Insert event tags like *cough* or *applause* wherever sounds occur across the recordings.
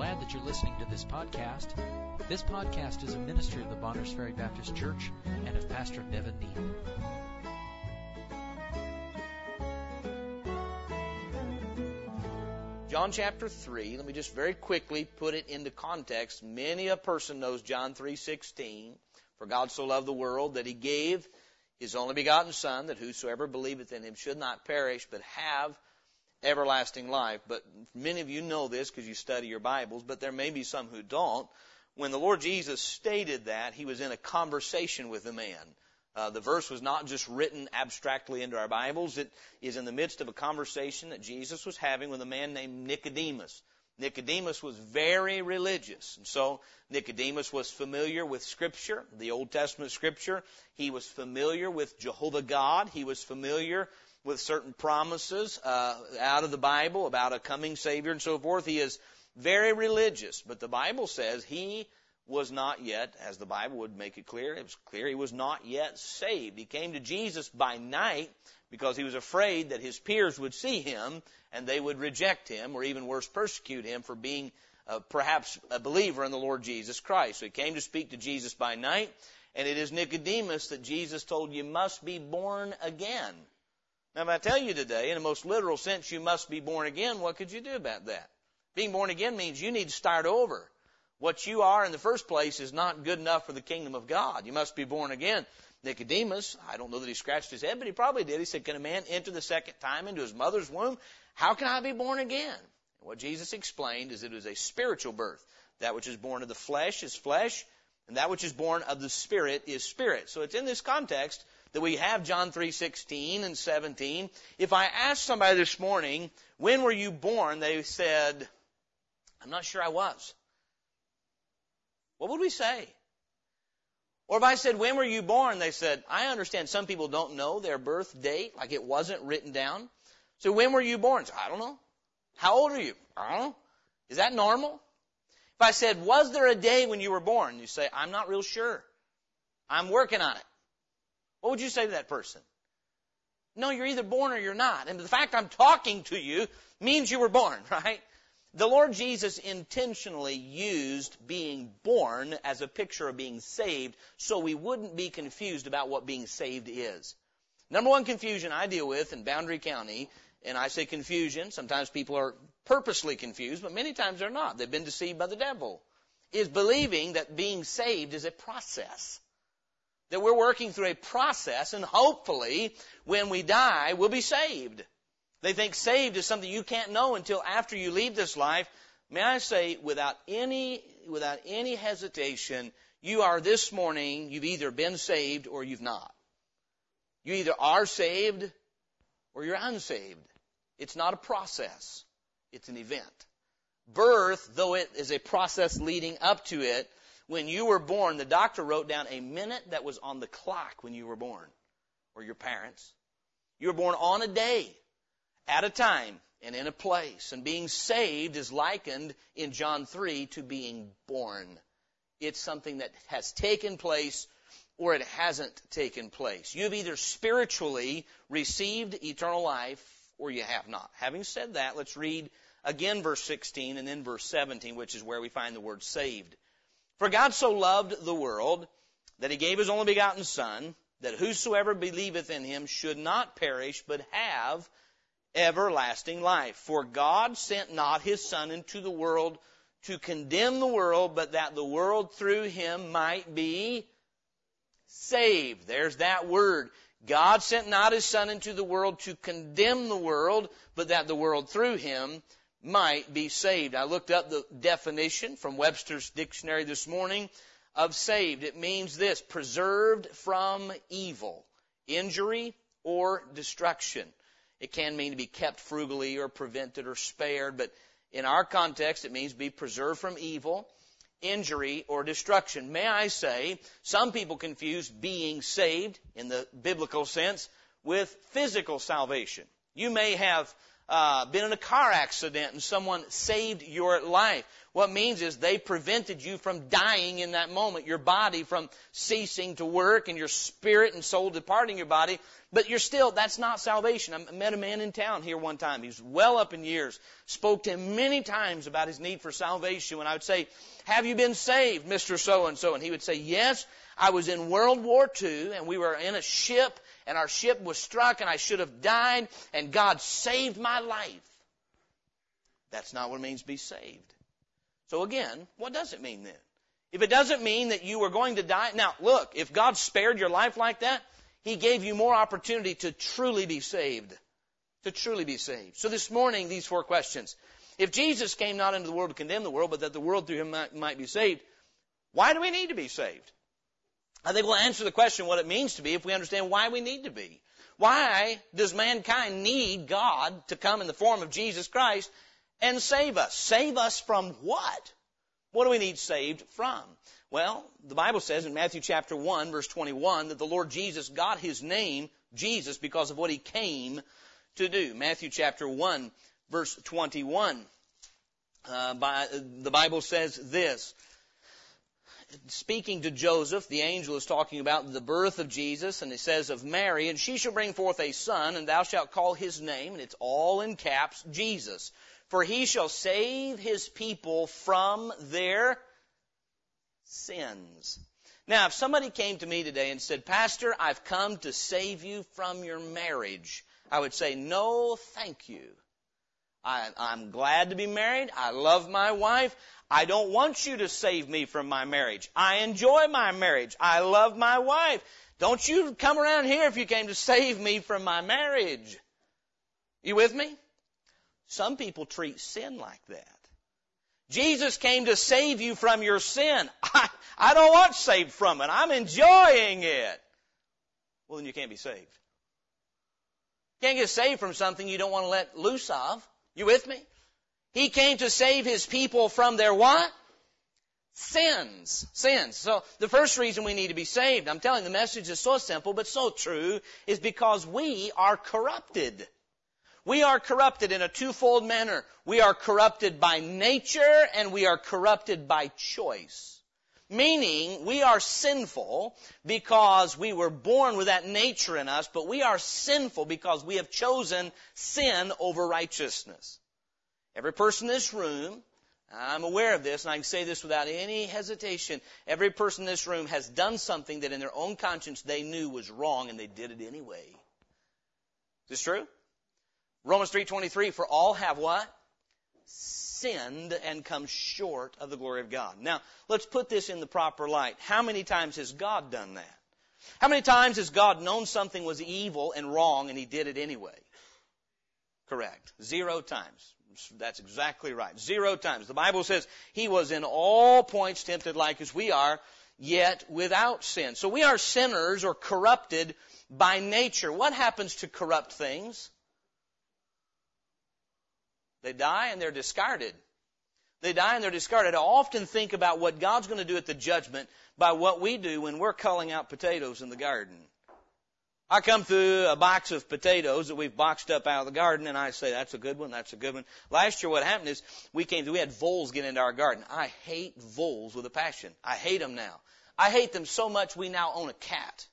glad that you're listening to this podcast. This podcast is a ministry of the Bonners Ferry Baptist Church and of Pastor Nevin Neal. John chapter 3, let me just very quickly put it into context. Many a person knows John 3:16, for God so loved the world that he gave his only begotten son that whosoever believeth in him should not perish but have everlasting life. But many of you know this because you study your Bibles, but there may be some who don't. When the Lord Jesus stated that, he was in a conversation with a man. Uh, the verse was not just written abstractly into our Bibles. It is in the midst of a conversation that Jesus was having with a man named Nicodemus. Nicodemus was very religious. And so Nicodemus was familiar with Scripture, the Old Testament Scripture. He was familiar with Jehovah God. He was familiar with certain promises uh, out of the Bible about a coming Savior and so forth. He is very religious. But the Bible says he was not yet, as the Bible would make it clear, it was clear he was not yet saved. He came to Jesus by night because he was afraid that his peers would see him and they would reject him or even worse persecute him for being uh, perhaps a believer in the Lord Jesus Christ. So he came to speak to Jesus by night and it is Nicodemus that Jesus told you must be born again. Now if I tell you today in the most literal sense you must be born again, what could you do about that? Being born again means you need to start over. What you are in the first place is not good enough for the kingdom of God. You must be born again. Nicodemus, I don't know that he scratched his head, but he probably did. He said, Can a man enter the second time into his mother's womb? How can I be born again? And what Jesus explained is it is a spiritual birth. That which is born of the flesh is flesh, and that which is born of the spirit is spirit. So it's in this context that we have John 3:16 and 17. If I asked somebody this morning, when were you born? They said, I'm not sure I was. What would we say? Or if I said, when were you born? They said, I understand some people don't know their birth date, like it wasn't written down. So when were you born? I don't know. How old are you? I don't know. Is that normal? If I said, was there a day when you were born? You say, I'm not real sure. I'm working on it. What would you say to that person? No, you're either born or you're not. And the fact I'm talking to you means you were born, *laughs* right? The Lord Jesus intentionally used being born as a picture of being saved so we wouldn't be confused about what being saved is. Number one confusion I deal with in Boundary County, and I say confusion, sometimes people are purposely confused, but many times they're not. They've been deceived by the devil, is believing that being saved is a process. That we're working through a process and hopefully when we die, we'll be saved. They think saved is something you can't know until after you leave this life. May I say, without any, without any hesitation, you are this morning, you've either been saved or you've not. You either are saved or you're unsaved. It's not a process. It's an event. Birth, though it is a process leading up to it, when you were born, the doctor wrote down a minute that was on the clock when you were born, or your parents. You were born on a day at a time and in a place. And being saved is likened in John 3 to being born. It's something that has taken place or it hasn't taken place. You've either spiritually received eternal life or you have not. Having said that, let's read again verse 16 and then verse 17, which is where we find the word saved. For God so loved the world that he gave his only begotten Son, that whosoever believeth in him should not perish, but have everlasting life. For God sent not his Son into the world to condemn the world, but that the world through him might be saved. There's that word. God sent not his Son into the world to condemn the world, but that the world through him might be saved. I looked up the definition from Webster's dictionary this morning of saved. It means this, preserved from evil, injury, or destruction. It can mean to be kept frugally or prevented or spared, but in our context, it means be preserved from evil, injury, or destruction. May I say, some people confuse being saved in the biblical sense with physical salvation. You may have uh, been in a car accident and someone saved your life. What means is they prevented you from dying in that moment, your body from ceasing to work and your spirit and soul departing your body. But you're still, that's not salvation. I met a man in town here one time. He was well up in years. Spoke to him many times about his need for salvation. When I would say, have you been saved, Mr. So and so? And he would say, yes, I was in World War II and we were in a ship and our ship was struck and I should have died and God saved my life. That's not what it means to be saved. So again, what does it mean then? If it doesn't mean that you were going to die, now look, if God spared your life like that, He gave you more opportunity to truly be saved. To truly be saved. So this morning, these four questions. If Jesus came not into the world to condemn the world, but that the world through Him might, might be saved, why do we need to be saved? I think we'll answer the question what it means to be if we understand why we need to be. Why does mankind need God to come in the form of Jesus Christ and save us. Save us from what? What do we need saved from? Well, the Bible says in Matthew chapter 1 verse 21 that the Lord Jesus got his name Jesus because of what he came to do. Matthew chapter 1 verse 21. Uh, by, the Bible says this. Speaking to Joseph, the angel is talking about the birth of Jesus, and it says of Mary, and she shall bring forth a son, and thou shalt call his name, and it's all in caps, Jesus for he shall save his people from their sins. Now, if somebody came to me today and said, Pastor, I've come to save you from your marriage, I would say, no, thank you. I, am glad to be married. I love my wife. I don't want you to save me from my marriage. I enjoy my marriage. I love my wife. Don't you come around here if you came to save me from my marriage. You with me? Some people treat sin like that. Jesus came to save you from your sin. I, I don't want saved from it. I'm enjoying it. Well, then you can't be saved. You can't get saved from something you don't want to let loose of. You with me? He came to save his people from their what? Sins. Sins. So the first reason we need to be saved, I'm telling you, the message is so simple but so true, is because we are corrupted. We are corrupted in a twofold manner. We are corrupted by nature and we are corrupted by choice. Meaning, we are sinful because we were born with that nature in us, but we are sinful because we have chosen sin over righteousness. Every person in this room, I'm aware of this, and I can say this without any hesitation. Every person in this room has done something that in their own conscience they knew was wrong, and they did it anyway. Is this true? Romans 3.23, for all have what? Sinned and come short of the glory of God. Now, let's put this in the proper light. How many times has God done that? How many times has God known something was evil and wrong and He did it anyway? Correct. Zero times. That's exactly right. Zero times. The Bible says He was in all points tempted like as we are, yet without sin. So we are sinners or corrupted by nature. What happens to corrupt things? They die and they're discarded. They die and they're discarded. I often think about what God's going to do at the judgment by what we do when we're culling out potatoes in the garden. I come through a box of potatoes that we've boxed up out of the garden and I say, that's a good one, that's a good one. Last year what happened is we came through, we had voles get into our garden. I hate voles with a passion. I hate them now. I hate them so much we now own a cat.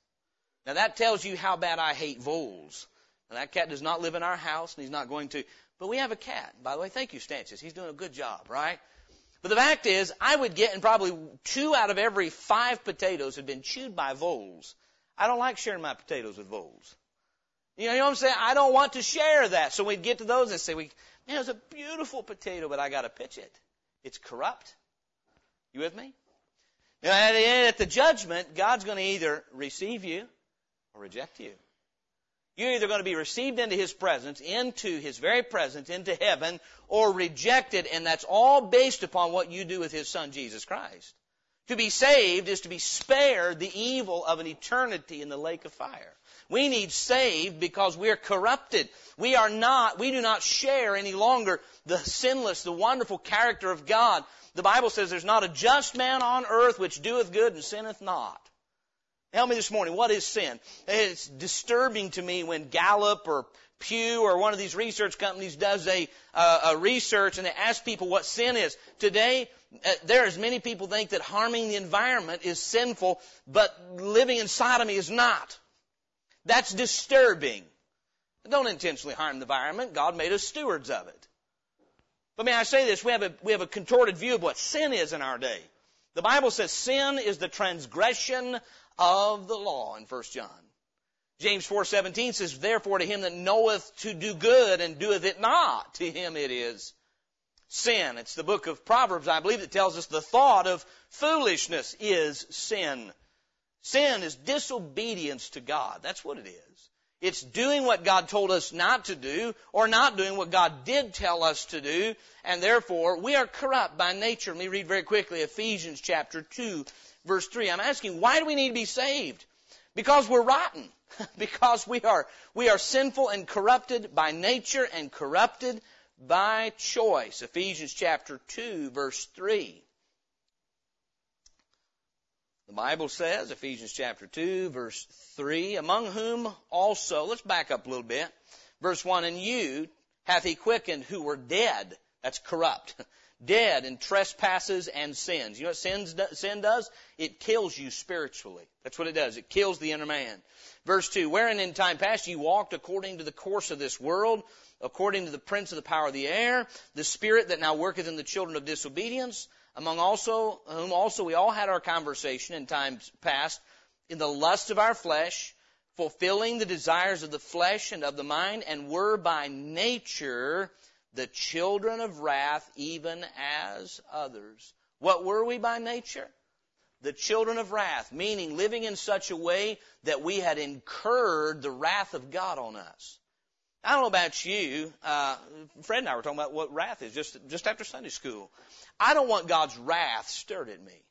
Now that tells you how bad I hate voles. And that cat does not live in our house and he's not going to. But we have a cat. By the way, thank you, Stanches. He's doing a good job, right? But the fact is, I would get, and probably two out of every five potatoes had been chewed by voles. I don't like sharing my potatoes with voles. You know, you know what I'm saying? I don't want to share that. So we'd get to those and say, we, man, it's a beautiful potato, but I got to pitch it. It's corrupt. You with me? Now, at the, end, at the judgment, God's going to either receive you or reject you. You're either going to be received into His presence, into His very presence, into heaven, or rejected, and that's all based upon what you do with His Son, Jesus Christ. To be saved is to be spared the evil of an eternity in the lake of fire. We need saved because we're corrupted. We are not, we do not share any longer the sinless, the wonderful character of God. The Bible says there's not a just man on earth which doeth good and sinneth not. Help me this morning. What is sin? It's disturbing to me when Gallup or Pew or one of these research companies does a, uh, a research and they ask people what sin is. Today, uh, there as many people think that harming the environment is sinful, but living in sodomy is not. That's disturbing. Don't intentionally harm the environment. God made us stewards of it. But may I say this? We have a, we have a contorted view of what sin is in our day. The Bible says sin is the transgression of the law in 1 John. James 4:17 says, "Therefore to him that knoweth to do good and doeth it not, to him it is sin." It's the book of Proverbs, I believe, that tells us the thought of foolishness is sin. Sin is disobedience to God. That's what it is. It's doing what God told us not to do or not doing what God did tell us to do, and therefore we are corrupt by nature. Let me read very quickly Ephesians chapter 2 verse 3. I'm asking, why do we need to be saved? Because we're rotten. *laughs* because we are, we are sinful and corrupted by nature and corrupted by choice. Ephesians chapter 2 verse 3. The Bible says, Ephesians chapter 2 verse 3, among whom also, let's back up a little bit. Verse 1, and you hath he quickened who were dead. That's corrupt. *laughs* dead in trespasses and sins. You know what sin, sin does? It kills you spiritually. That's what it does. It kills the inner man. Verse 2, wherein in time past you walked according to the course of this world, according to the prince of the power of the air, the spirit that now worketh in the children of disobedience, among also, whom also we all had our conversation in times past, in the lust of our flesh, fulfilling the desires of the flesh and of the mind, and were by nature the children of wrath, even as others. What were we by nature? the children of wrath, meaning living in such a way that we had incurred the wrath of God on us. I don't know about you. Uh, Fred and I were talking about what wrath is just just after Sunday school. I don't want God's wrath stirred at me.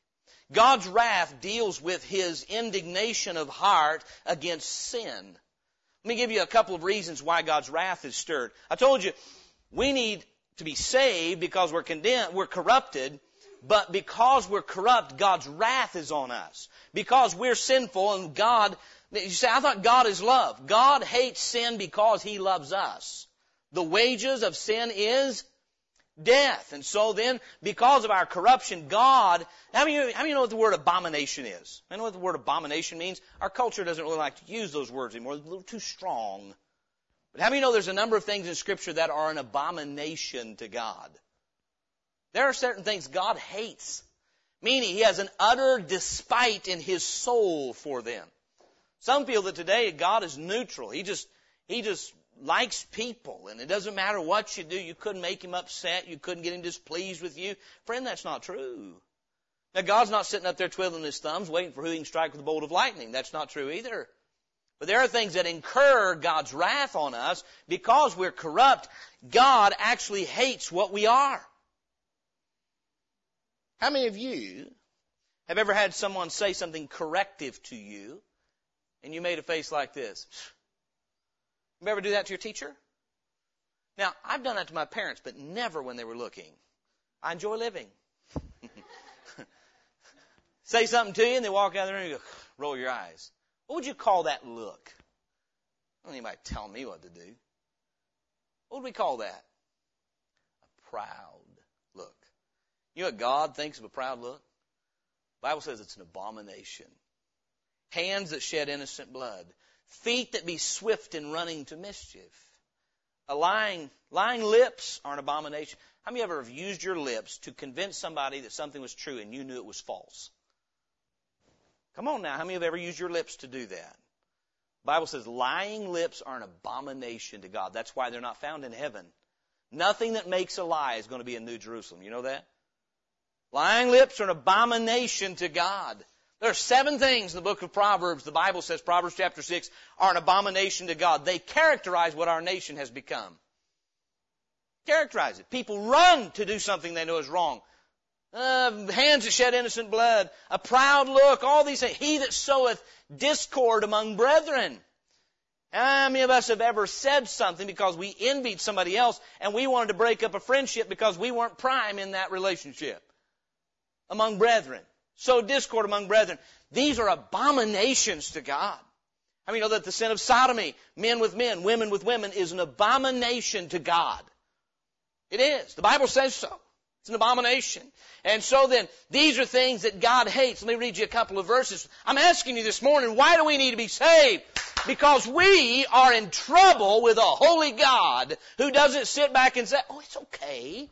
God's wrath deals with His indignation of heart against sin. Let me give you a couple of reasons why God's wrath is stirred. I told you we need to be saved because we're condemned, we're corrupted, but because we're corrupt, God's wrath is on us. Because we're sinful and God, you say, I thought God is love. God hates sin because He loves us. The wages of sin is death. And so then, because of our corruption, God, how many, how many know what the word abomination is? I know what the word abomination means? Our culture doesn't really like to use those words anymore. They're a little too strong. But how many know there's a number of things in Scripture that are an abomination to God? There are certain things God hates, meaning He has an utter despite in His soul for them. Some feel that today God is neutral. He just, He just likes people and it doesn't matter what you do. You couldn't make Him upset. You couldn't get Him displeased with you. Friend, that's not true. Now God's not sitting up there twiddling His thumbs waiting for who He can strike with a bolt of lightning. That's not true either. But there are things that incur God's wrath on us because we're corrupt. God actually hates what we are. How many of you have ever had someone say something corrective to you and you made a face like this? You ever do that to your teacher? Now, I've done that to my parents, but never when they were looking. I enjoy living. *laughs* say something to you and they walk out there and you go, roll your eyes. What would you call that look? Don't anybody tell me what to do. What would we call that? A proud look. you know what God thinks of a proud look? The Bible says it's an abomination. Hands that shed innocent blood. Feet that be swift in running to mischief. A lying, lying lips are an abomination. How many ever have used your lips to convince somebody that something was true and you knew it was false? Come on now. How many have ever used your lips to do that? The Bible says lying lips are an abomination to God. That's why they're not found in heaven. Nothing that makes a lie is going to be in New Jerusalem. You know that? Lying lips are an abomination to God. There are seven things in the book of Proverbs, the Bible says, Proverbs chapter 6, are an abomination to God. They characterize what our nation has become. Characterize it. People run to do something they know is wrong. Uh, hands that shed innocent blood, a proud look, all these things. He that soweth discord among brethren. How many of us have ever said something because we envied somebody else and we wanted to break up a friendship because we weren't prime in that relationship? among brethren. Sow discord among brethren. These are abominations to God. How many know that the sin of sodomy, men with men, women with women, is an abomination to God? It is. The Bible says so. It's an abomination. And so then, these are things that God hates. Let me read you a couple of verses. I'm asking you this morning, why do we need to be saved? Because we are in trouble with a holy God who doesn't sit back and say, oh, it's okay.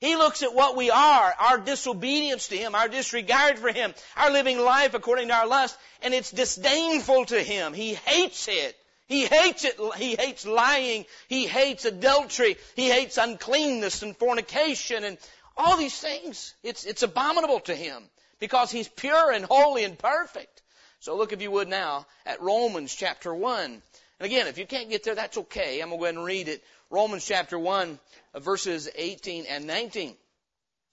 He looks at what we are, our disobedience to Him, our disregard for Him, our living life according to our lust, and it's disdainful to Him. He hates it. He hates it. He hates lying. He hates adultery. He hates uncleanness and fornication and all these things. It's, it's abominable to Him because He's pure and holy and perfect. So look, if you would now, at Romans chapter 1. And again, if you can't get there, that's okay. I'm going to go ahead and read it. Romans chapter 1, uh, verses 18 and 19. It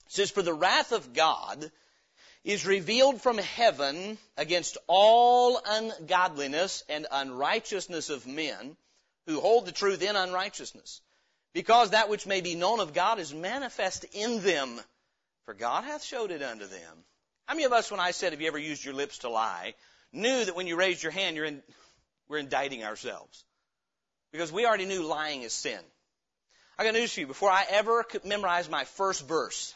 says, For the wrath of God is revealed from heaven against all ungodliness and unrighteousness of men who hold the truth in unrighteousness. Because that which may be known of God is manifest in them, for God hath showed it unto them. How many of us, when I said, have you ever used your lips to lie, knew that when you raised your hand, you're in, we're indicting ourselves? Because we already knew lying is sin. I got news for you. Before I ever could memorize my first verse,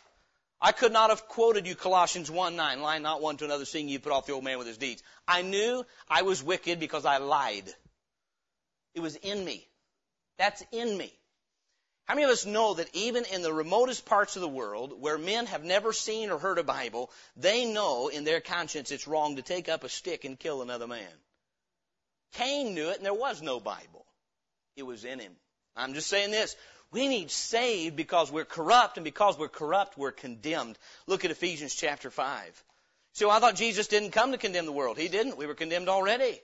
I could not have quoted you Colossians 1 9, lying not one to another, seeing you put off the old man with his deeds. I knew I was wicked because I lied. It was in me. That's in me. How many of us know that even in the remotest parts of the world where men have never seen or heard a Bible, they know in their conscience it's wrong to take up a stick and kill another man? Cain knew it and there was no Bible. It was in him. I'm just saying this. We need saved because we're corrupt, and because we're corrupt, we're condemned. Look at Ephesians chapter 5. So I thought Jesus didn't come to condemn the world. He didn't. We were condemned already.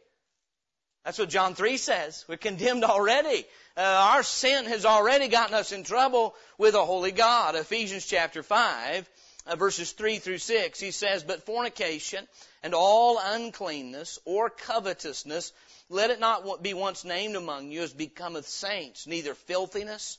That's what John 3 says. We're condemned already. Uh, our sin has already gotten us in trouble with a holy God. Ephesians chapter 5, uh, verses 3 through 6, he says, But fornication and all uncleanness or covetousness, let it not be once named among you as becometh saints, neither filthiness,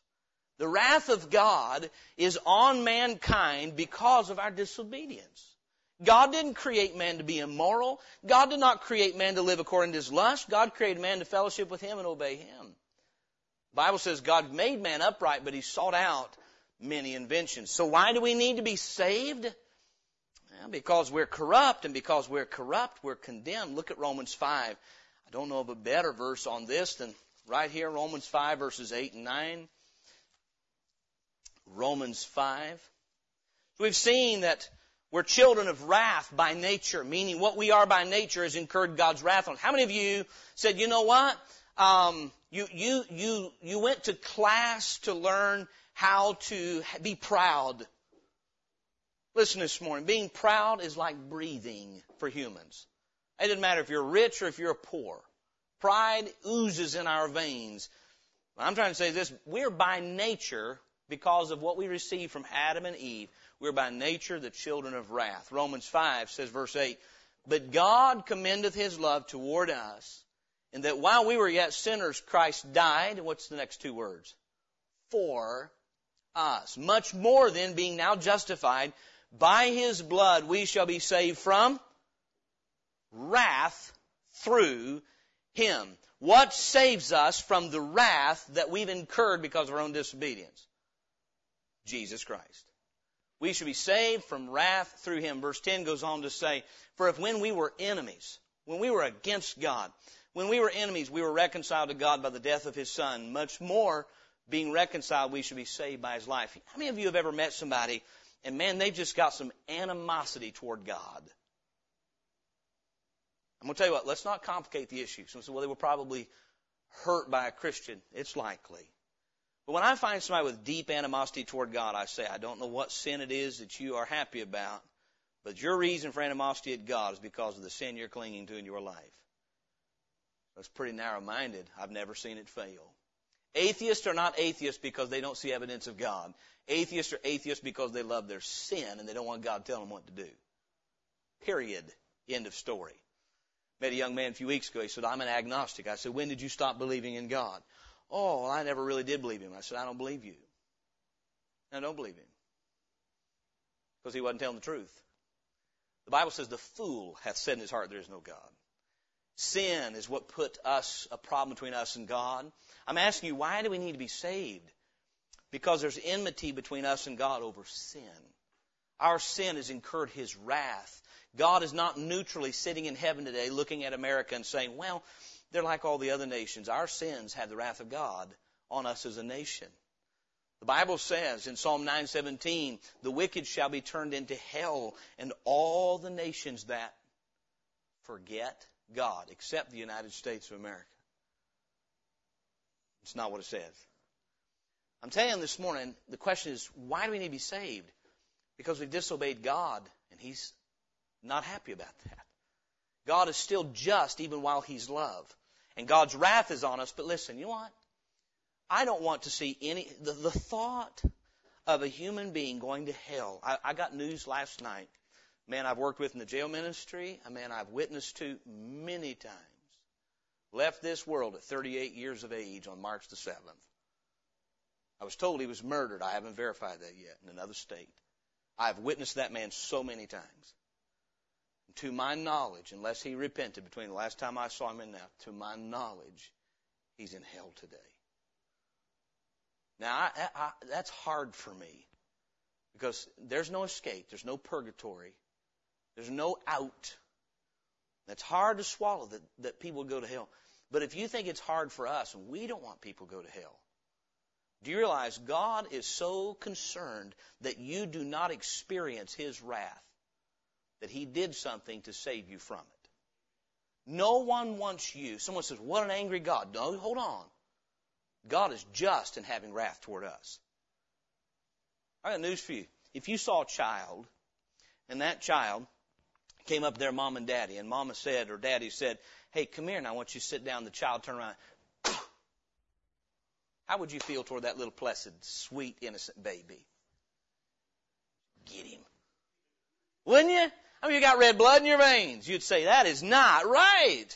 The wrath of God is on mankind because of our disobedience. God didn't create man to be immoral. God did not create man to live according to his lust. God created man to fellowship with him and obey him. The Bible says God made man upright, but he sought out many inventions. So why do we need to be saved? Well, because we're corrupt, and because we're corrupt, we're condemned. Look at Romans 5. I don't know of a better verse on this than right here, Romans 5, verses 8 and 9. Romans 5. We've seen that we're children of wrath by nature, meaning what we are by nature has incurred God's wrath on. How many of you said, you know what? Um, you, you, you, you went to class to learn how to be proud. Listen this morning. Being proud is like breathing for humans. It doesn't matter if you're rich or if you're poor. Pride oozes in our veins. I'm trying to say this. We're by nature because of what we received from Adam and Eve. We're by nature the children of wrath. Romans 5 says, verse 8, But God commendeth His love toward us, in that while we were yet sinners, Christ died. What's the next two words? For us. Much more than being now justified by His blood, we shall be saved from wrath through Him. What saves us from the wrath that we've incurred because of our own disobedience? Jesus Christ. We should be saved from wrath through Him. Verse 10 goes on to say, For if when we were enemies, when we were against God, when we were enemies, we were reconciled to God by the death of His Son, much more being reconciled, we should be saved by His life. How many of you have ever met somebody and man, they've just got some animosity toward God? I'm going to tell you what, let's not complicate the issue. Some say, well, they were probably hurt by a Christian. It's likely. But when I find somebody with deep animosity toward God, I say, I don't know what sin it is that you are happy about, but your reason for animosity at God is because of the sin you're clinging to in your life. That's pretty narrow minded. I've never seen it fail. Atheists are not atheists because they don't see evidence of God. Atheists are atheists because they love their sin and they don't want God telling them what to do. Period. End of story. Met a young man a few weeks ago. He said, I'm an agnostic. I said, when did you stop believing in God? Oh, I never really did believe him. I said, I don't believe you. I don't believe him. Because he wasn't telling the truth. The Bible says the fool hath said in his heart there is no God. Sin is what put us, a problem between us and God. I'm asking you, why do we need to be saved? Because there's enmity between us and God over sin. Our sin has incurred His wrath. God is not neutrally sitting in heaven today looking at America and saying, well, they're like all the other nations. Our sins have the wrath of God on us as a nation. The Bible says in Psalm 9:17, "The wicked shall be turned into hell, and all the nations that forget God, except the United States of America." It's not what it says. I'm telling you this morning, the question is, why do we need to be saved? Because we've disobeyed God, and He's not happy about that. God is still just even while He's love. And God's wrath is on us, but listen, you know what? I don't want to see any, the, the thought of a human being going to hell. I, I got news last night. A Man I've worked with in the jail ministry, a man I've witnessed to many times, left this world at 38 years of age on March the 7th. I was told he was murdered. I haven't verified that yet in another state. I've witnessed that man so many times. To my knowledge, unless he repented between the last time I saw him and now, to my knowledge, he's in hell today. Now, I, I, that's hard for me because there's no escape, there's no purgatory, there's no out. That's hard to swallow that, that people go to hell. But if you think it's hard for us, and we don't want people to go to hell, do you realize God is so concerned that you do not experience His wrath that He did something to save you from it? No one wants you. Someone says, What an angry God. No, hold on. God is just in having wrath toward us. I got news for you. If you saw a child, and that child came up to their mom and daddy, and mama said, or daddy said, Hey, come here and I want you to sit down. The child turned around. *coughs* How would you feel toward that little placid, sweet, innocent baby? Get him. Wouldn't you? I mean, you got red blood in your veins. You'd say, that is not right.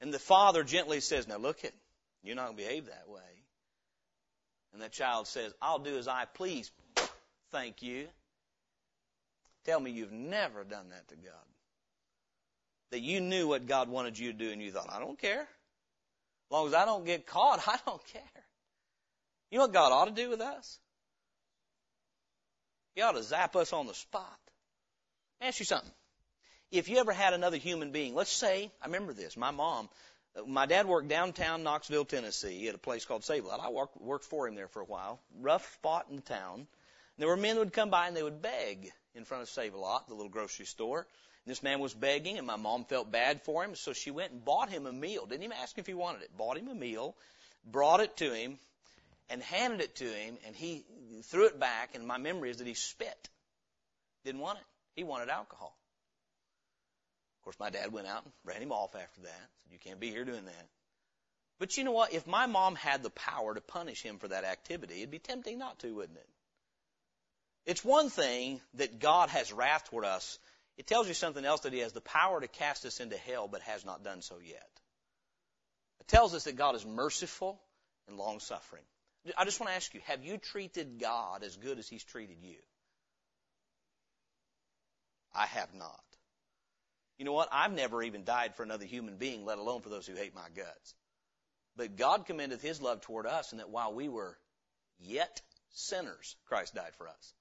And the father gently says, now look it. You're not going to behave that way. And that child says, I'll do as I please. Thank you. Tell me you've never done that to God. That you knew what God wanted you to do and you thought, I don't care. As long as I don't get caught, *laughs* I don't care. You know what God ought to do with us? He ought to zap us on the spot. Ask you something. If you ever had another human being, let's say, I remember this, my mom, my dad worked downtown Knoxville, Tennessee at a place called Lot. I worked, worked for him there for a while. Rough spot in town. And there were men who would come by and they would beg in front of Save a Lot, the little grocery store. And this man was begging and my mom felt bad for him, so she went and bought him a meal. Didn't even ask if he wanted it. Bought him a meal, brought it to him, and handed it to him, and he threw it back, and my memory is that he spit. Didn't want it. He wanted alcohol. Of course, my dad went out and ran him off after that. Said, you can't be here doing that. But you know what? If my mom had the power to punish him for that activity, it'd be tempting not to, wouldn't it? It's one thing that God has wrath toward us. It tells you something else that He has the power to cast us into hell, but has not done so yet. It tells us that God is merciful and long suffering. I just want to ask you, have you treated God as good as He's treated you? I have not. You know what? I've never even died for another human being, let alone for those who hate my guts. But God commendeth His love toward us in that while we were yet sinners, Christ died for us.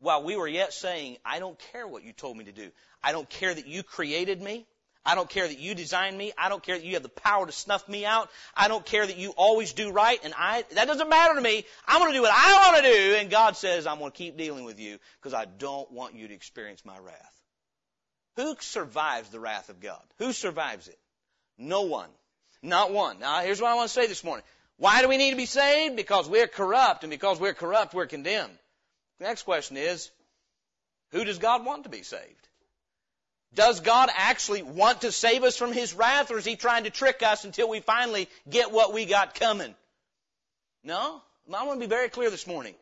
While we were yet saying, I don't care what you told me to do. I don't care that you created me. I don't care that you designed me. I don't care that you have the power to snuff me out. I don't care that you always do right and I, that doesn't matter to me. I'm going to do what I want to do. And God says, I'm going to keep dealing with you because I don't want you to experience my wrath. Who survives the wrath of God? Who survives it? No one. Not one. Now, here's what I want to say this morning. Why do we need to be saved? Because we're corrupt, and because we're corrupt, we're condemned. The next question is, who does God want to be saved? Does God actually want to save us from His wrath, or is He trying to trick us until we finally get what we got coming? No? I want to be very clear this morning.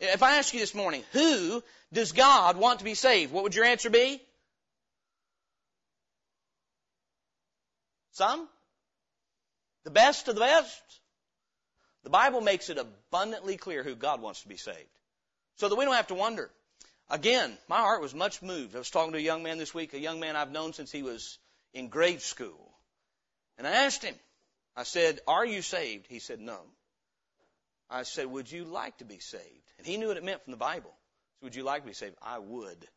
If I ask you this morning, who does God want to be saved? What would your answer be? Some? The best of the best? The Bible makes it abundantly clear who God wants to be saved. So that we don't have to wonder. Again, my heart was much moved. I was talking to a young man this week, a young man I've known since he was in grade school. And I asked him, I said, Are you saved? He said, No. I said, Would you like to be saved? And he knew what it meant from the Bible. So, would you like to be saved? I would.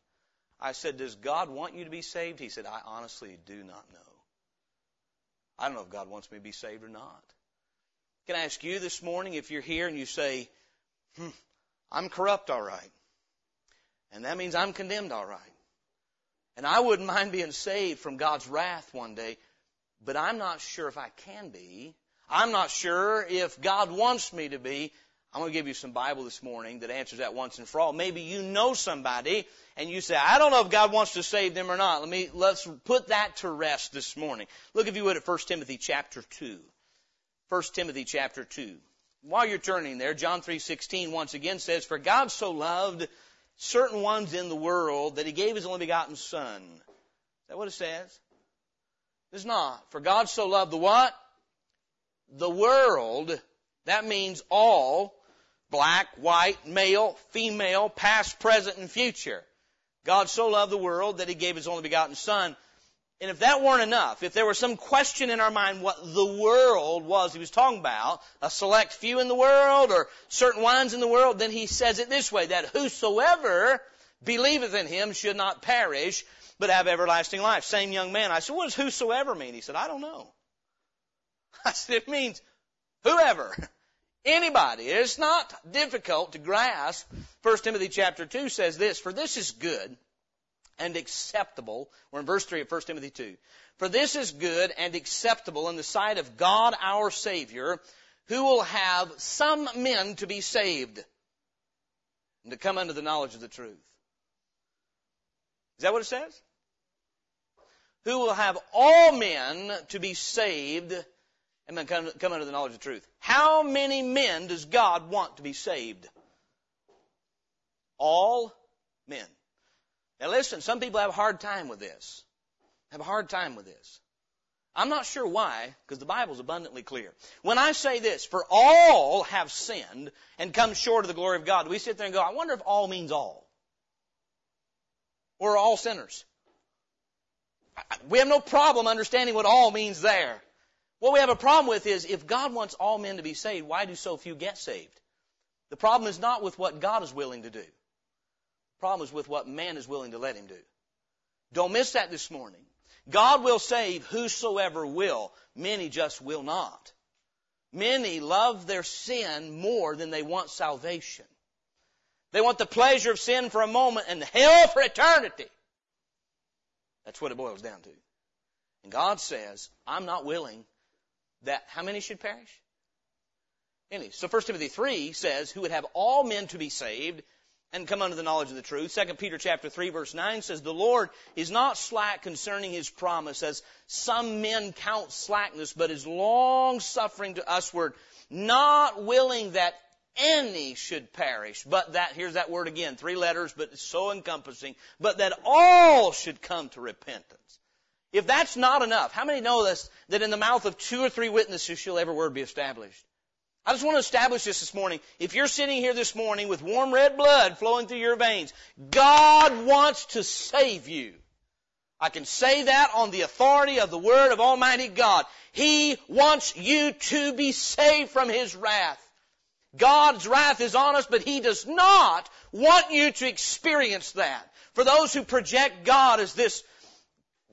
I said, Does God want you to be saved? He said, I honestly do not know. I don't know if God wants me to be saved or not. Can I ask you this morning if you're here and you say, hmm, I'm corrupt all right. And that means I'm condemned all right. And I wouldn't mind being saved from God's wrath one day, but I'm not sure if I can be. I'm not sure if God wants me to be. I'm going to give you some Bible this morning that answers that once and for all. Maybe you know somebody and you say, I don't know if God wants to save them or not. Let me, let's put that to rest this morning. Look if you would at 1 Timothy chapter 2. 1 Timothy chapter 2. While you're turning there, John 3:16 once again says, "For God so loved certain ones in the world that he gave his only begotten son." Is that what it says? It's not. For God so loved the what? The world. That means all black, white, male, female, past, present, and future. God so loved the world that he gave his only begotten son. And if that weren't enough, if there was some question in our mind what the world was he was talking about, a select few in the world or certain ones in the world, then he says it this way, that whosoever believeth in him should not perish, but have everlasting life. Same young man. I said, what does whosoever mean? He said, I don't know. *laughs* I said, it means whoever. Anybody. It's not difficult to grasp. 1 Timothy chapter 2 says this, For this is good and acceptable. We're in verse 3 of 1 Timothy 2. For this is good and acceptable in the sight of God our Savior, who will have some men to be saved and to come unto the knowledge of the truth. Is that what it says? Who will have all men to be saved and come, come under the knowledge of truth. How many men does God want to be saved? All men. Now listen, some people have a hard time with this. Have a hard time with this. I'm not sure why, because the Bible's abundantly clear. When I say this, for all have sinned and come short of the glory of God, we sit there and go, I wonder if all means all. We're all sinners. We have no problem understanding what all means there. What we have a problem with is if God wants all men to be saved, why do so few get saved? The problem is not with what God is willing to do. The problem is with what man is willing to let him do. Don't miss that this morning. God will save whosoever will. Many just will not. Many love their sin more than they want salvation. They want the pleasure of sin for a moment and hell for eternity. That's what it boils down to. And God says, I'm not willing that how many should perish? Any. So 1 Timothy 3 says, who would have all men to be saved and come unto the knowledge of the truth. 2 Peter chapter 3 verse 9 says, the Lord is not slack concerning his promise as some men count slackness, but is long suffering to usward, not willing that any should perish, but that, here's that word again, three letters, but it's so encompassing, but that all should come to repentance. If that's not enough, how many know this, that in the mouth of two or three witnesses shall every word be established? I just want to establish this this morning. If you're sitting here this morning with warm red blood flowing through your veins, God wants to save you. I can say that on the authority of the Word of Almighty God. He wants you to be saved from His wrath. God's wrath is on us, but He does not want you to experience that. For those who project God as this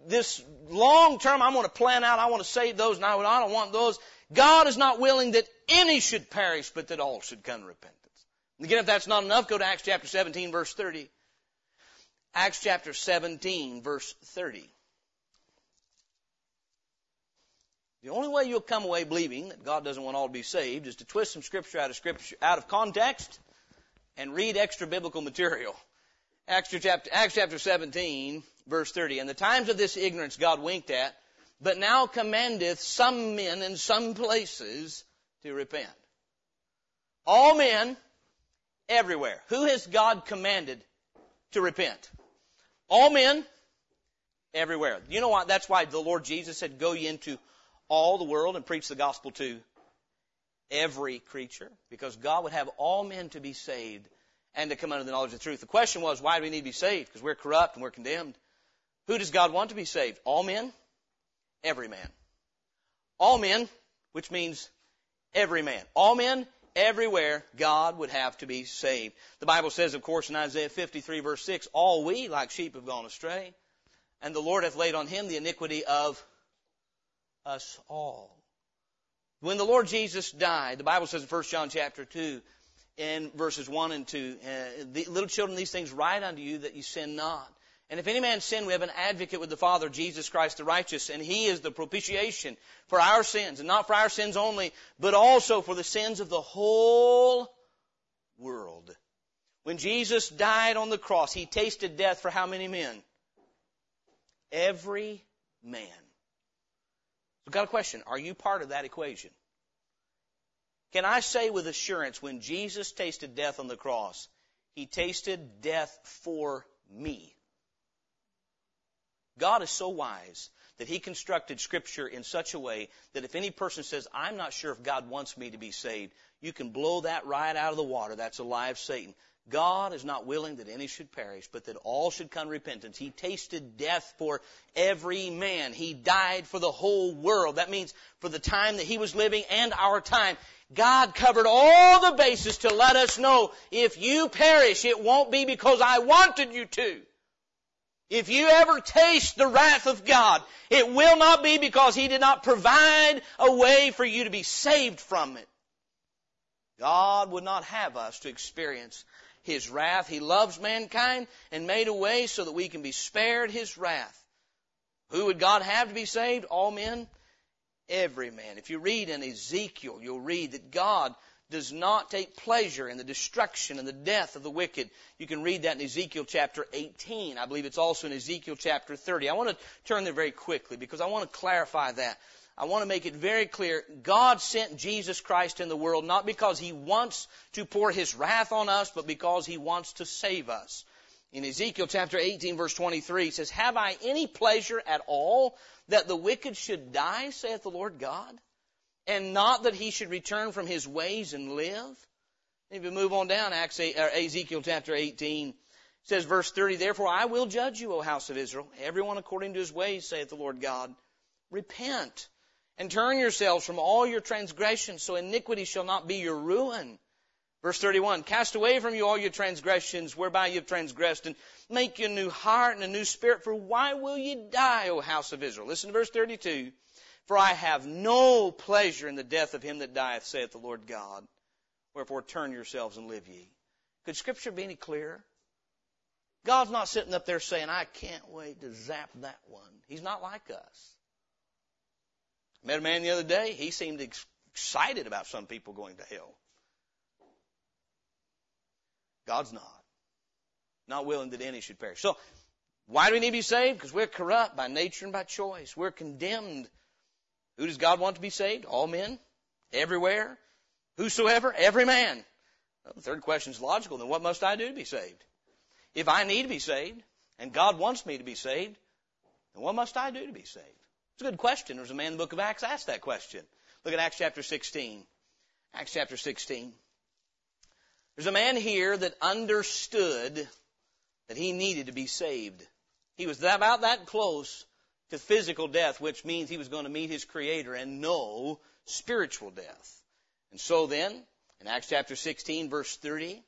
this long term, I'm going to plan out, I want to save those, and I don't want those. God is not willing that any should perish, but that all should come to repentance. Again, if that's not enough, go to Acts chapter 17, verse 30. Acts chapter 17, verse 30. The only way you'll come away believing that God doesn't want all to be saved is to twist some scripture out of scripture, out of context, and read extra biblical material. Acts chapter, Acts chapter 17, verse 30. And the times of this ignorance God winked at, but now commandeth some men in some places to repent. All men, everywhere. Who has God commanded to repent? All men, everywhere. You know what? That's why the Lord Jesus said, go ye into all the world and preach the gospel to every creature. Because God would have all men to be saved and to come under the knowledge of the truth. The question was, why do we need to be saved? Because we're corrupt and we're condemned. Who does God want to be saved? All men? Every man. All men, which means every man. All men, everywhere, God would have to be saved. The Bible says, of course, in Isaiah 53 verse 6, all we like sheep have gone astray, and the Lord hath laid on him the iniquity of us all. When the Lord Jesus died, the Bible says in 1 John chapter 2, in verses 1 and 2. Uh, little children, these things write unto you that you sin not. And if any man sin, we have an advocate with the Father, Jesus Christ the righteous, and he is the propitiation for our sins, and not for our sins only, but also for the sins of the whole world. When Jesus died on the cross, he tasted death for how many men? Every man. So I've got a question. Are you part of that equation? Can I say with assurance, when Jesus tasted death on the cross, he tasted death for me. God is so wise that he constructed scripture in such a way that if any person says, I'm not sure if God wants me to be saved, you can blow that right out of the water. That's a lie of Satan. God is not willing that any should perish, but that all should come to repentance. He tasted death for every man. He died for the whole world. That means for the time that he was living and our time. God covered all the bases to let us know if you perish, it won't be because I wanted you to. If you ever taste the wrath of God, it will not be because He did not provide a way for you to be saved from it. God would not have us to experience His wrath. He loves mankind and made a way so that we can be spared His wrath. Who would God have to be saved? All men? every man. If you read in Ezekiel, you'll read that God does not take pleasure in the destruction and the death of the wicked. You can read that in Ezekiel chapter 18. I believe it's also in Ezekiel chapter 30. I want to turn there very quickly because I want to clarify that. I want to make it very clear. God sent Jesus Christ in the world not because He wants to pour His wrath on us, but because He wants to save us. In Ezekiel chapter 18 verse 23, he says, Have I any pleasure at all that the wicked should die, saith the Lord God, and not that he should return from his ways and live? If we move on down, Acts, Ezekiel chapter 18 says verse 30, Therefore I will judge you, O house of Israel, everyone according to his ways, saith the Lord God. Repent and turn yourselves from all your transgressions, so iniquity shall not be your ruin. Verse 31, cast away from you all your transgressions whereby you have transgressed and make you a new heart and a new spirit. For why will ye die, O house of Israel? Listen to verse 32. For I have no pleasure in the death of him that dieth, saith the Lord God. Wherefore turn yourselves and live ye. Could scripture be any clearer? God's not sitting up there saying, I can't wait to zap that one. He's not like us. I met a man the other day. He seemed excited about some people going to hell. God's not. Not willing that any should perish. So, why do we need to be saved? Because we're corrupt by nature and by choice. We're condemned. Who does God want to be saved? All men? Everywhere? Whosoever? Every man. Well, the third question is logical. Then what must I do to be saved? If I need to be saved, and God wants me to be saved, then what must I do to be saved? It's a good question. There's a man in the book of Acts asked that question. Look at Acts chapter 16. Acts chapter 16. There's a man here that understood that he needed to be saved. He was about that close to physical death, which means he was going to meet his Creator and know spiritual death. And so then, in Acts chapter 16, verse 30,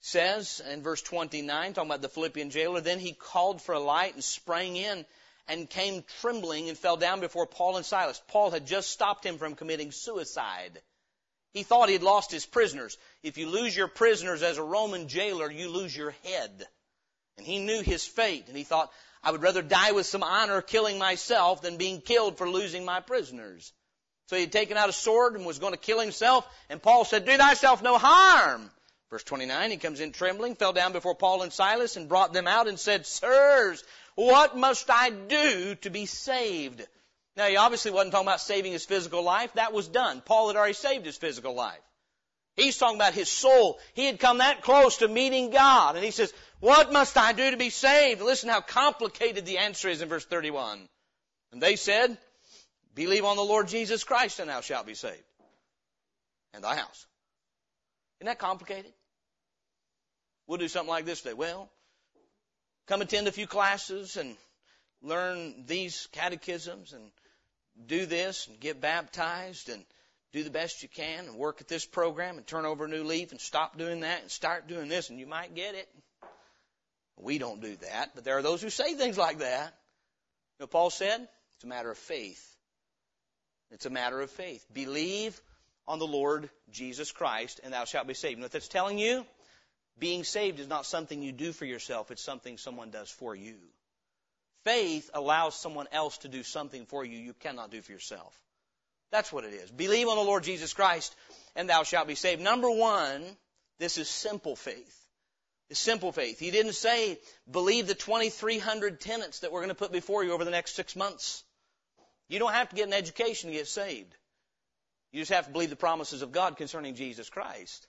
says in verse 29, talking about the Philippian jailer, then he called for a light and sprang in and came trembling and fell down before Paul and Silas. Paul had just stopped him from committing suicide. He thought he had lost his prisoners. If you lose your prisoners as a Roman jailer, you lose your head. And he knew his fate, and he thought, I would rather die with some honor killing myself than being killed for losing my prisoners. So he had taken out a sword and was going to kill himself, and Paul said, Do thyself no harm. Verse 29, he comes in trembling, fell down before Paul and Silas and brought them out and said, Sirs, what must I do to be saved? Now he obviously wasn't talking about saving his physical life. That was done. Paul had already saved his physical life. He's talking about his soul. He had come that close to meeting God. And he says, what must I do to be saved? Listen how complicated the answer is in verse 31. And they said, believe on the Lord Jesus Christ and thou shalt be saved. And thy house. Isn't that complicated? We'll do something like this today. Well, come attend a few classes and learn these catechisms and do this and get baptized and do the best you can and work at this program and turn over a new leaf and stop doing that and start doing this and you might get it. We don't do that, but there are those who say things like that. You know, Paul said, it's a matter of faith. It's a matter of faith. Believe on the Lord Jesus Christ and thou shalt be saved. And what that's telling you, being saved is not something you do for yourself, it's something someone does for you. Faith allows someone else to do something for you you cannot do for yourself. That's what it is. Believe on the Lord Jesus Christ and thou shalt be saved. Number one, this is simple faith. It's simple faith. He didn't say, believe the 2,300 tenets that we're going to put before you over the next six months. You don't have to get an education to get saved. You just have to believe the promises of God concerning Jesus Christ.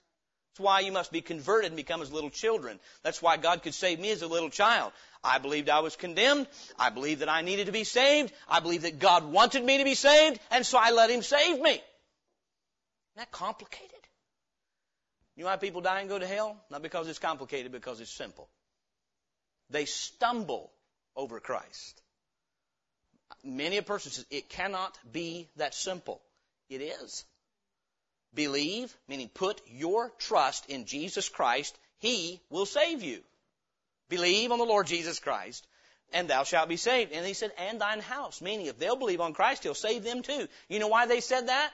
That's why you must be converted and become as little children. That's why God could save me as a little child. I believed I was condemned. I believed that I needed to be saved. I believed that God wanted me to be saved, and so I let Him save me. Isn't that complicated? You know why people die and go to hell? Not because it's complicated, because it's simple. They stumble over Christ. Many a person says, it cannot be that simple. It is. Believe, meaning put your trust in Jesus Christ. He will save you. Believe on the Lord Jesus Christ, and thou shalt be saved. And he said, and thine house, meaning if they'll believe on Christ, he'll save them too. You know why they said that?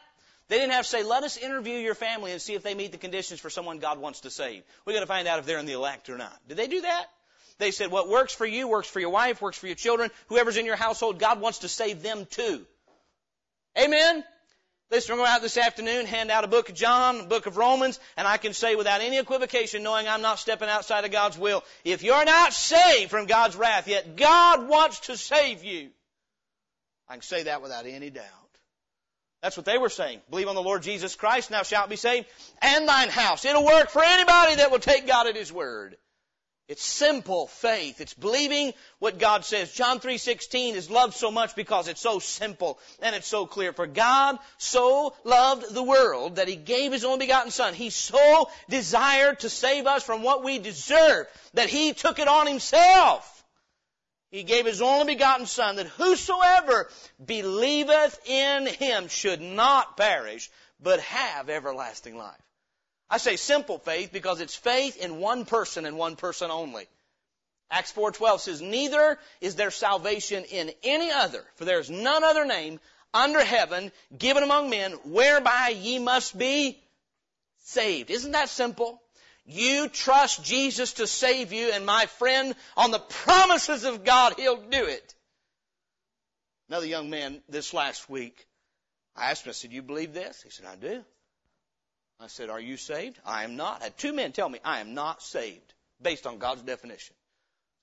They didn't have to say, let us interview your family and see if they meet the conditions for someone God wants to save. We gotta find out if they're in the elect or not. Did they do that? They said, what works for you works for your wife, works for your children, whoever's in your household, God wants to save them too. Amen? Listen, we're going go out this afternoon, hand out a book of John, a book of Romans, and I can say without any equivocation, knowing I'm not stepping outside of God's will, if you're not saved from God's wrath yet, God wants to save you. I can say that without any doubt. That's what they were saying. Believe on the Lord Jesus Christ, thou shalt be saved, and thine house. It'll work for anybody that will take God at His word. It's simple faith. It's believing what God says. John 3:16 is loved so much because it's so simple and it's so clear. For God so loved the world that he gave his only begotten son. He so desired to save us from what we deserve that he took it on himself. He gave his only begotten son that whosoever believeth in him should not perish but have everlasting life. I say simple faith because it's faith in one person and one person only. Acts 4:12 says, "Neither is there salvation in any other, for there is none other name under heaven given among men whereby ye must be saved." Isn't that simple? You trust Jesus to save you, and my friend, on the promises of God, He'll do it. Another young man this last week, I asked him, I said, you believe this? He said, I do. I said, Are you saved? I am not. I had two men tell me I am not saved based on God's definition.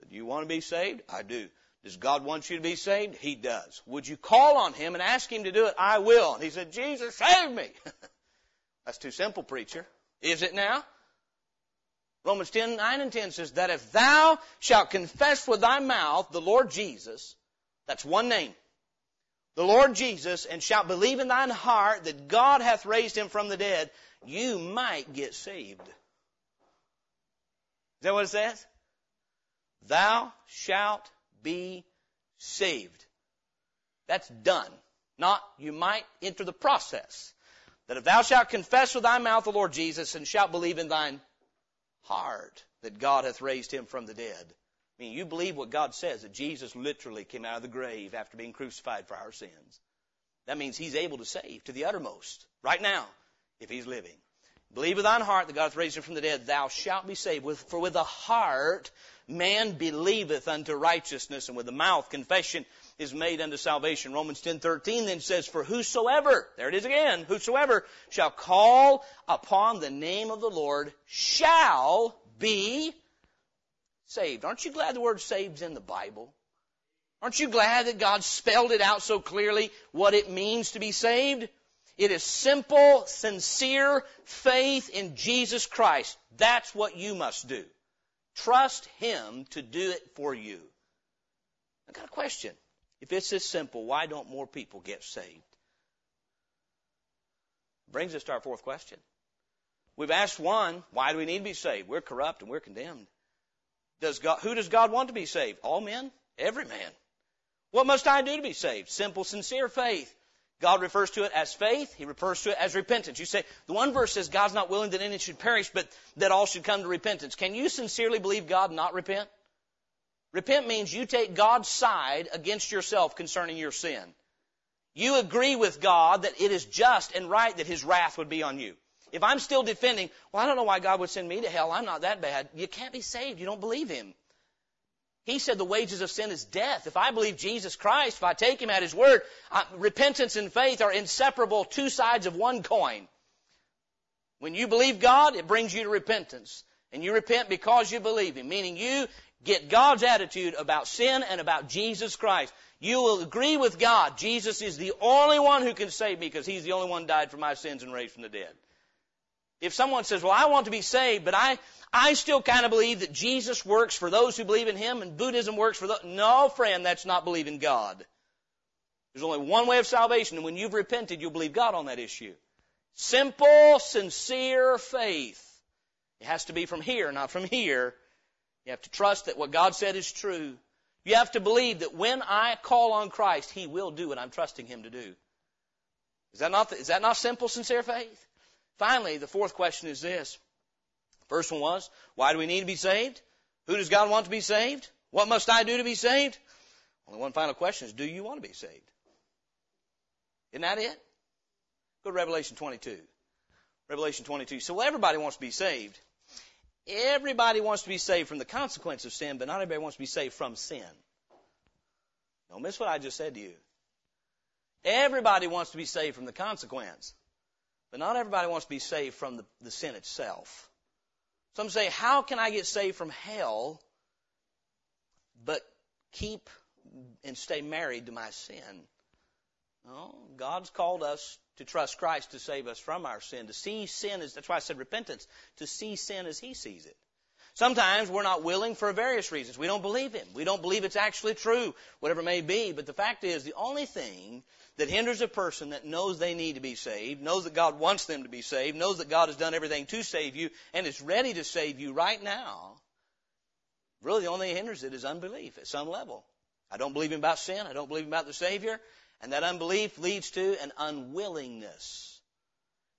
Do you want to be saved? I do. Does God want you to be saved? He does. Would you call on Him and ask Him to do it? I will. And he said, Jesus, save me. *laughs* That's too simple, preacher. Is it now? Romans 10, 9 and 10 says that if thou shalt confess with thy mouth the Lord Jesus, that's one name, the Lord Jesus, and shalt believe in thine heart that God hath raised him from the dead, you might get saved. Is that what it says? Thou shalt be saved. That's done. Not, you might enter the process. That if thou shalt confess with thy mouth the Lord Jesus and shalt believe in thine heart that God hath raised him from the dead. I mean, you believe what God says, that Jesus literally came out of the grave after being crucified for our sins. That means he's able to save to the uttermost right now if he's living. Believe with thine heart that God hath raised him from the dead, thou shalt be saved. For with the heart man believeth unto righteousness, and with the mouth confession is made unto salvation. Romans 10:13 then says, "For whosoever, there it is again, whosoever shall call upon the name of the Lord shall be saved." Aren't you glad the word saved's in the Bible? Aren't you glad that God spelled it out so clearly what it means to be saved? It is simple, sincere faith in Jesus Christ. That's what you must do. Trust Him to do it for you. I got a question. If it's this simple, why don't more people get saved? Brings us to our fourth question. We've asked one, why do we need to be saved? We're corrupt and we're condemned. Does God, who does God want to be saved? All men? Every man. What must I do to be saved? Simple, sincere faith. God refers to it as faith. He refers to it as repentance. You say, the one verse says God's not willing that any should perish, but that all should come to repentance. Can you sincerely believe God not repent? Repent means you take God's side against yourself concerning your sin. You agree with God that it is just and right that His wrath would be on you. If I'm still defending, well, I don't know why God would send me to hell. I'm not that bad. You can't be saved. You don't believe Him. He said the wages of sin is death. If I believe Jesus Christ, if I take Him at His word, uh, repentance and faith are inseparable, two sides of one coin. When you believe God, it brings you to repentance. And you repent because you believe Him, meaning you get God's attitude about sin and about Jesus Christ. You will agree with God. Jesus is the only one who can save me because He's the only one who died for my sins and raised from the dead. If someone says, well, I want to be saved, but I, I still kind of believe that Jesus works for those who believe in Him and Buddhism works for those. No, friend, that's not believing God. There's only one way of salvation, and when you've repented, you'll believe God on that issue. Simple, sincere faith. It has to be from here, not from here. You have to trust that what God said is true. You have to believe that when I call on Christ, He will do what I'm trusting Him to do. Is that not, is that not simple, sincere faith? Finally, the fourth question is this. First one was, why do we need to be saved? Who does God want to be saved? What must I do to be saved? Only one final question is, do you want to be saved? Isn't that it? Go to Revelation 22. Revelation 22. So everybody wants to be saved. Everybody wants to be saved from the consequence of sin, but not everybody wants to be saved from sin. Don't miss what I just said to you. Everybody wants to be saved from the consequence. But not everybody wants to be saved from the, the sin itself. Some say, how can I get saved from hell, but keep and stay married to my sin? No, God's called us to trust Christ to save us from our sin, to see sin as, that's why I said repentance, to see sin as He sees it. Sometimes we're not willing for various reasons. We don't believe Him. We don't believe it's actually true, whatever it may be. But the fact is, the only thing that hinders a person that knows they need to be saved, knows that God wants them to be saved, knows that God has done everything to save you, and is ready to save you right now, really the only thing that hinders it is unbelief at some level. I don't believe him about sin. I don't believe him about the Savior. And that unbelief leads to an unwillingness.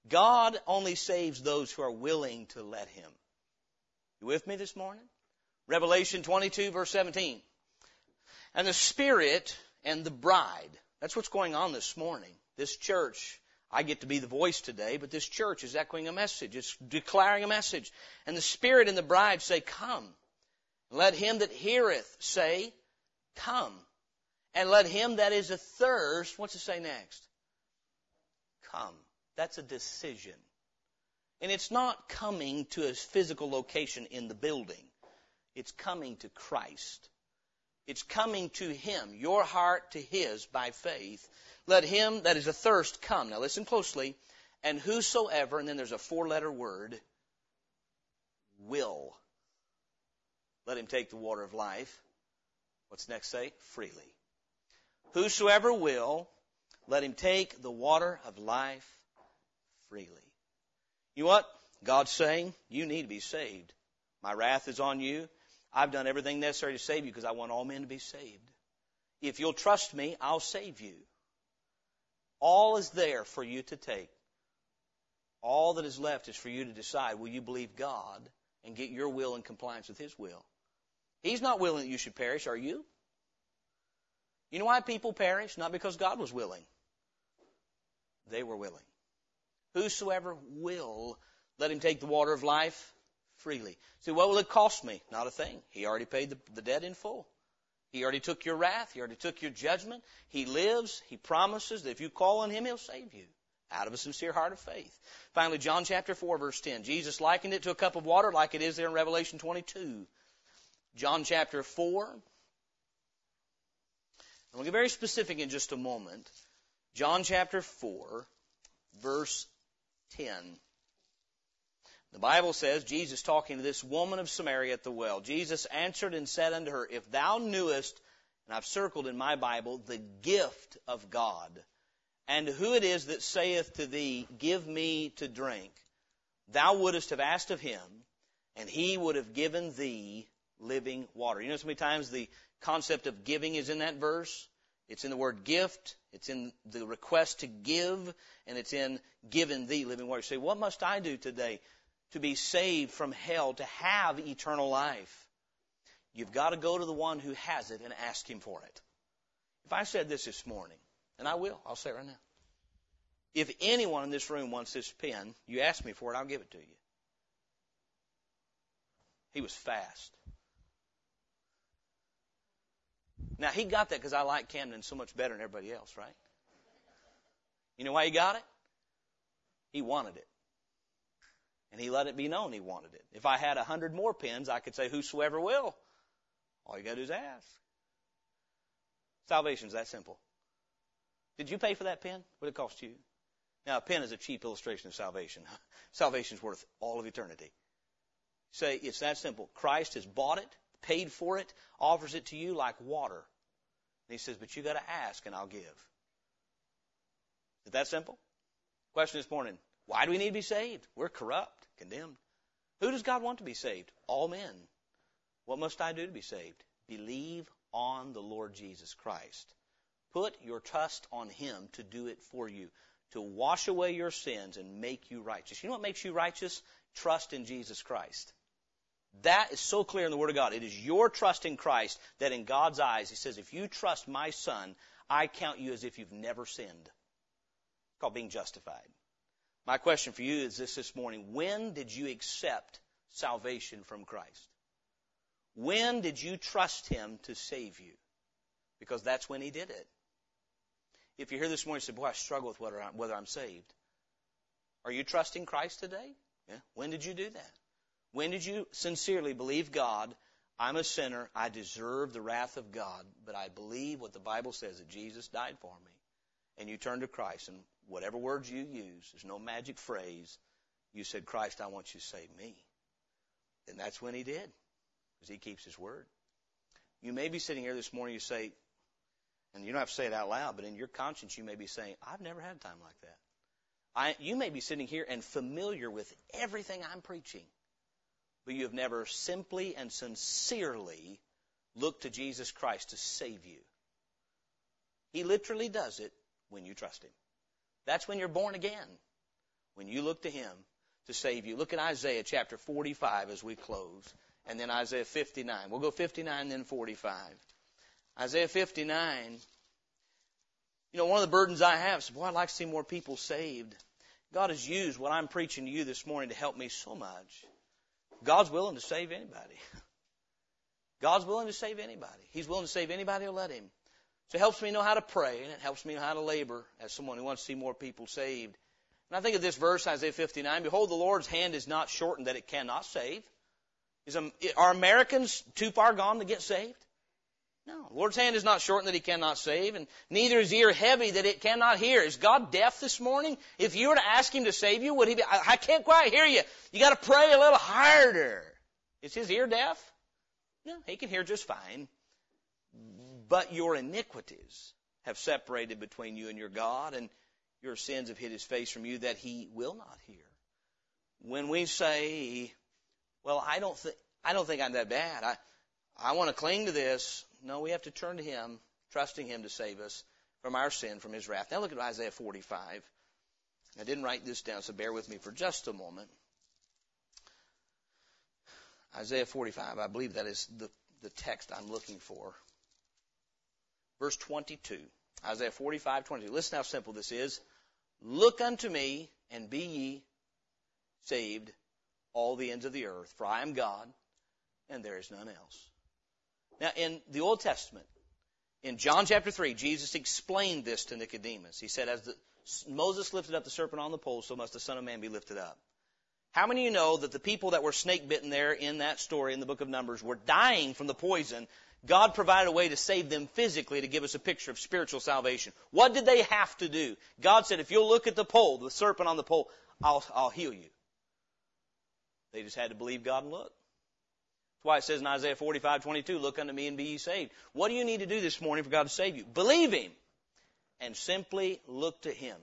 God only saves those who are willing to let Him. You with me this morning? Revelation 22 verse 17. And the Spirit and the bride that's what's going on this morning. This church, I get to be the voice today, but this church is echoing a message. It's declaring a message. And the Spirit and the bride say, Come. Let him that heareth say, Come. And let him that is athirst, what's it say next? Come. That's a decision. And it's not coming to a physical location in the building. It's coming to Christ. It's coming to Him, your heart to His by faith. Let him that is athirst come. Now listen closely. And whosoever, and then there's a four letter word, will. Let him take the water of life. What's next say? Freely. Whosoever will, let him take the water of life freely. You know what? God's saying, you need to be saved. My wrath is on you. I've done everything necessary to save you because I want all men to be saved. If you'll trust me, I'll save you. All is there for you to take. All that is left is for you to decide will you believe God and get your will in compliance with His will? He's not willing that you should perish, are you? You know why people perish? Not because God was willing. They were willing. Whosoever will let him take the water of life freely. See, what will it cost me? Not a thing. He already paid the, the debt in full. He already took your wrath. He already took your judgment. He lives. He promises that if you call on Him, He'll save you out of a sincere heart of faith. Finally, John chapter 4 verse 10. Jesus likened it to a cup of water like it is there in Revelation 22. John chapter 4. And we'll get very specific in just a moment. John chapter 4 verse 10. The Bible says, Jesus talking to this woman of Samaria at the well, Jesus answered and said unto her, If thou knewest, and I've circled in my Bible, the gift of God, and who it is that saith to thee, Give me to drink, thou wouldst have asked of him, and he would have given thee living water. You know so many times the concept of giving is in that verse? It's in the word gift, it's in the request to give, and it's in given thee living water. You say, What must I do today? to be saved from hell, to have eternal life, you've got to go to the one who has it and ask him for it. If I said this this morning, and I will, I'll say it right now. If anyone in this room wants this pen, you ask me for it, I'll give it to you. He was fast. Now, he got that because I like Camden so much better than everybody else, right? You know why he got it? He wanted it. And he let it be known he wanted it. If I had a hundred more pens, I could say, Whosoever will. All you gotta do is ask. Salvation's that simple. Did you pay for that pen? What did it cost you? Now, a pen is a cheap illustration of salvation. *laughs* Salvation's worth all of eternity. Say, it's that simple. Christ has bought it, paid for it, offers it to you like water. And he says, but you gotta ask and I'll give. Is that simple? Question this morning. Why do we need to be saved? We're corrupt, condemned. Who does God want to be saved? All men. What must I do to be saved? Believe on the Lord Jesus Christ. Put your trust on Him to do it for you, to wash away your sins and make you righteous. You know what makes you righteous? Trust in Jesus Christ. That is so clear in the Word of God. It is your trust in Christ that in God's eyes, He says, if you trust my Son, I count you as if you've never sinned. It's called being justified. My question for you is this this morning. When did you accept salvation from Christ? When did you trust Him to save you? Because that's when He did it. If you're here this morning and say, boy, I struggle with whether I'm, whether I'm saved. Are you trusting Christ today? Yeah. When did you do that? When did you sincerely believe God? I'm a sinner. I deserve the wrath of God, but I believe what the Bible says that Jesus died for me. And you turn to Christ and whatever words you use, there's no magic phrase. You said, Christ, I want you to save me. And that's when he did, because he keeps his word. You may be sitting here this morning, you say, and you don't have to say it out loud, but in your conscience you may be saying, I've never had a time like that. I, you may be sitting here and familiar with everything I'm preaching, but you have never simply and sincerely looked to Jesus Christ to save you. He literally does it when you trust Him. That's when you're born again. When you look to Him to save you. Look at Isaiah chapter 45 as we close. And then Isaiah 59. We'll go 59 then 45. Isaiah 59. You know, one of the burdens I have is, boy, I'd like to see more people saved. God has used what I'm preaching to you this morning to help me so much. God's willing to save anybody. *laughs* God's willing to save anybody. He's willing to save anybody who'll let Him. So it helps me know how to pray, and it helps me know how to labor as someone who wants to see more people saved. And I think of this verse, Isaiah 59, Behold, the Lord's hand is not shortened that it cannot save. Is, are Americans too far gone to get saved? No. The Lord's hand is not shortened that he cannot save, and neither is ear heavy that it cannot hear. Is God deaf this morning? If you were to ask him to save you, would he be, I, I can't quite hear you. You gotta pray a little harder. Is his ear deaf? No, he can hear just fine. But your iniquities have separated between you and your God, and your sins have hid his face from you that he will not hear. When we say, well, I don't think, I don't think I'm that bad. I, I want to cling to this. No, we have to turn to him, trusting him to save us from our sin, from his wrath. Now look at Isaiah 45. I didn't write this down, so bear with me for just a moment. Isaiah 45, I believe that is the, the text I'm looking for. Verse 22. Isaiah 45, 22. Listen how simple this is. Look unto me and be ye saved all the ends of the earth, for I am God, and there is none else. Now, in the Old Testament, in John chapter 3, Jesus explained this to Nicodemus. He said, As the, Moses lifted up the serpent on the pole, so must the Son of Man be lifted up. How many of you know that the people that were snake bitten there in that story in the book of Numbers were dying from the poison? God provided a way to save them physically to give us a picture of spiritual salvation. What did they have to do? God said, if you'll look at the pole, the serpent on the pole, I'll, I'll heal you. They just had to believe God and look. That's why it says in Isaiah 45, 22, look unto me and be ye saved. What do you need to do this morning for God to save you? Believe Him and simply look to Him.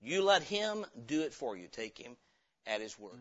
You let Him do it for you. Take Him at His word.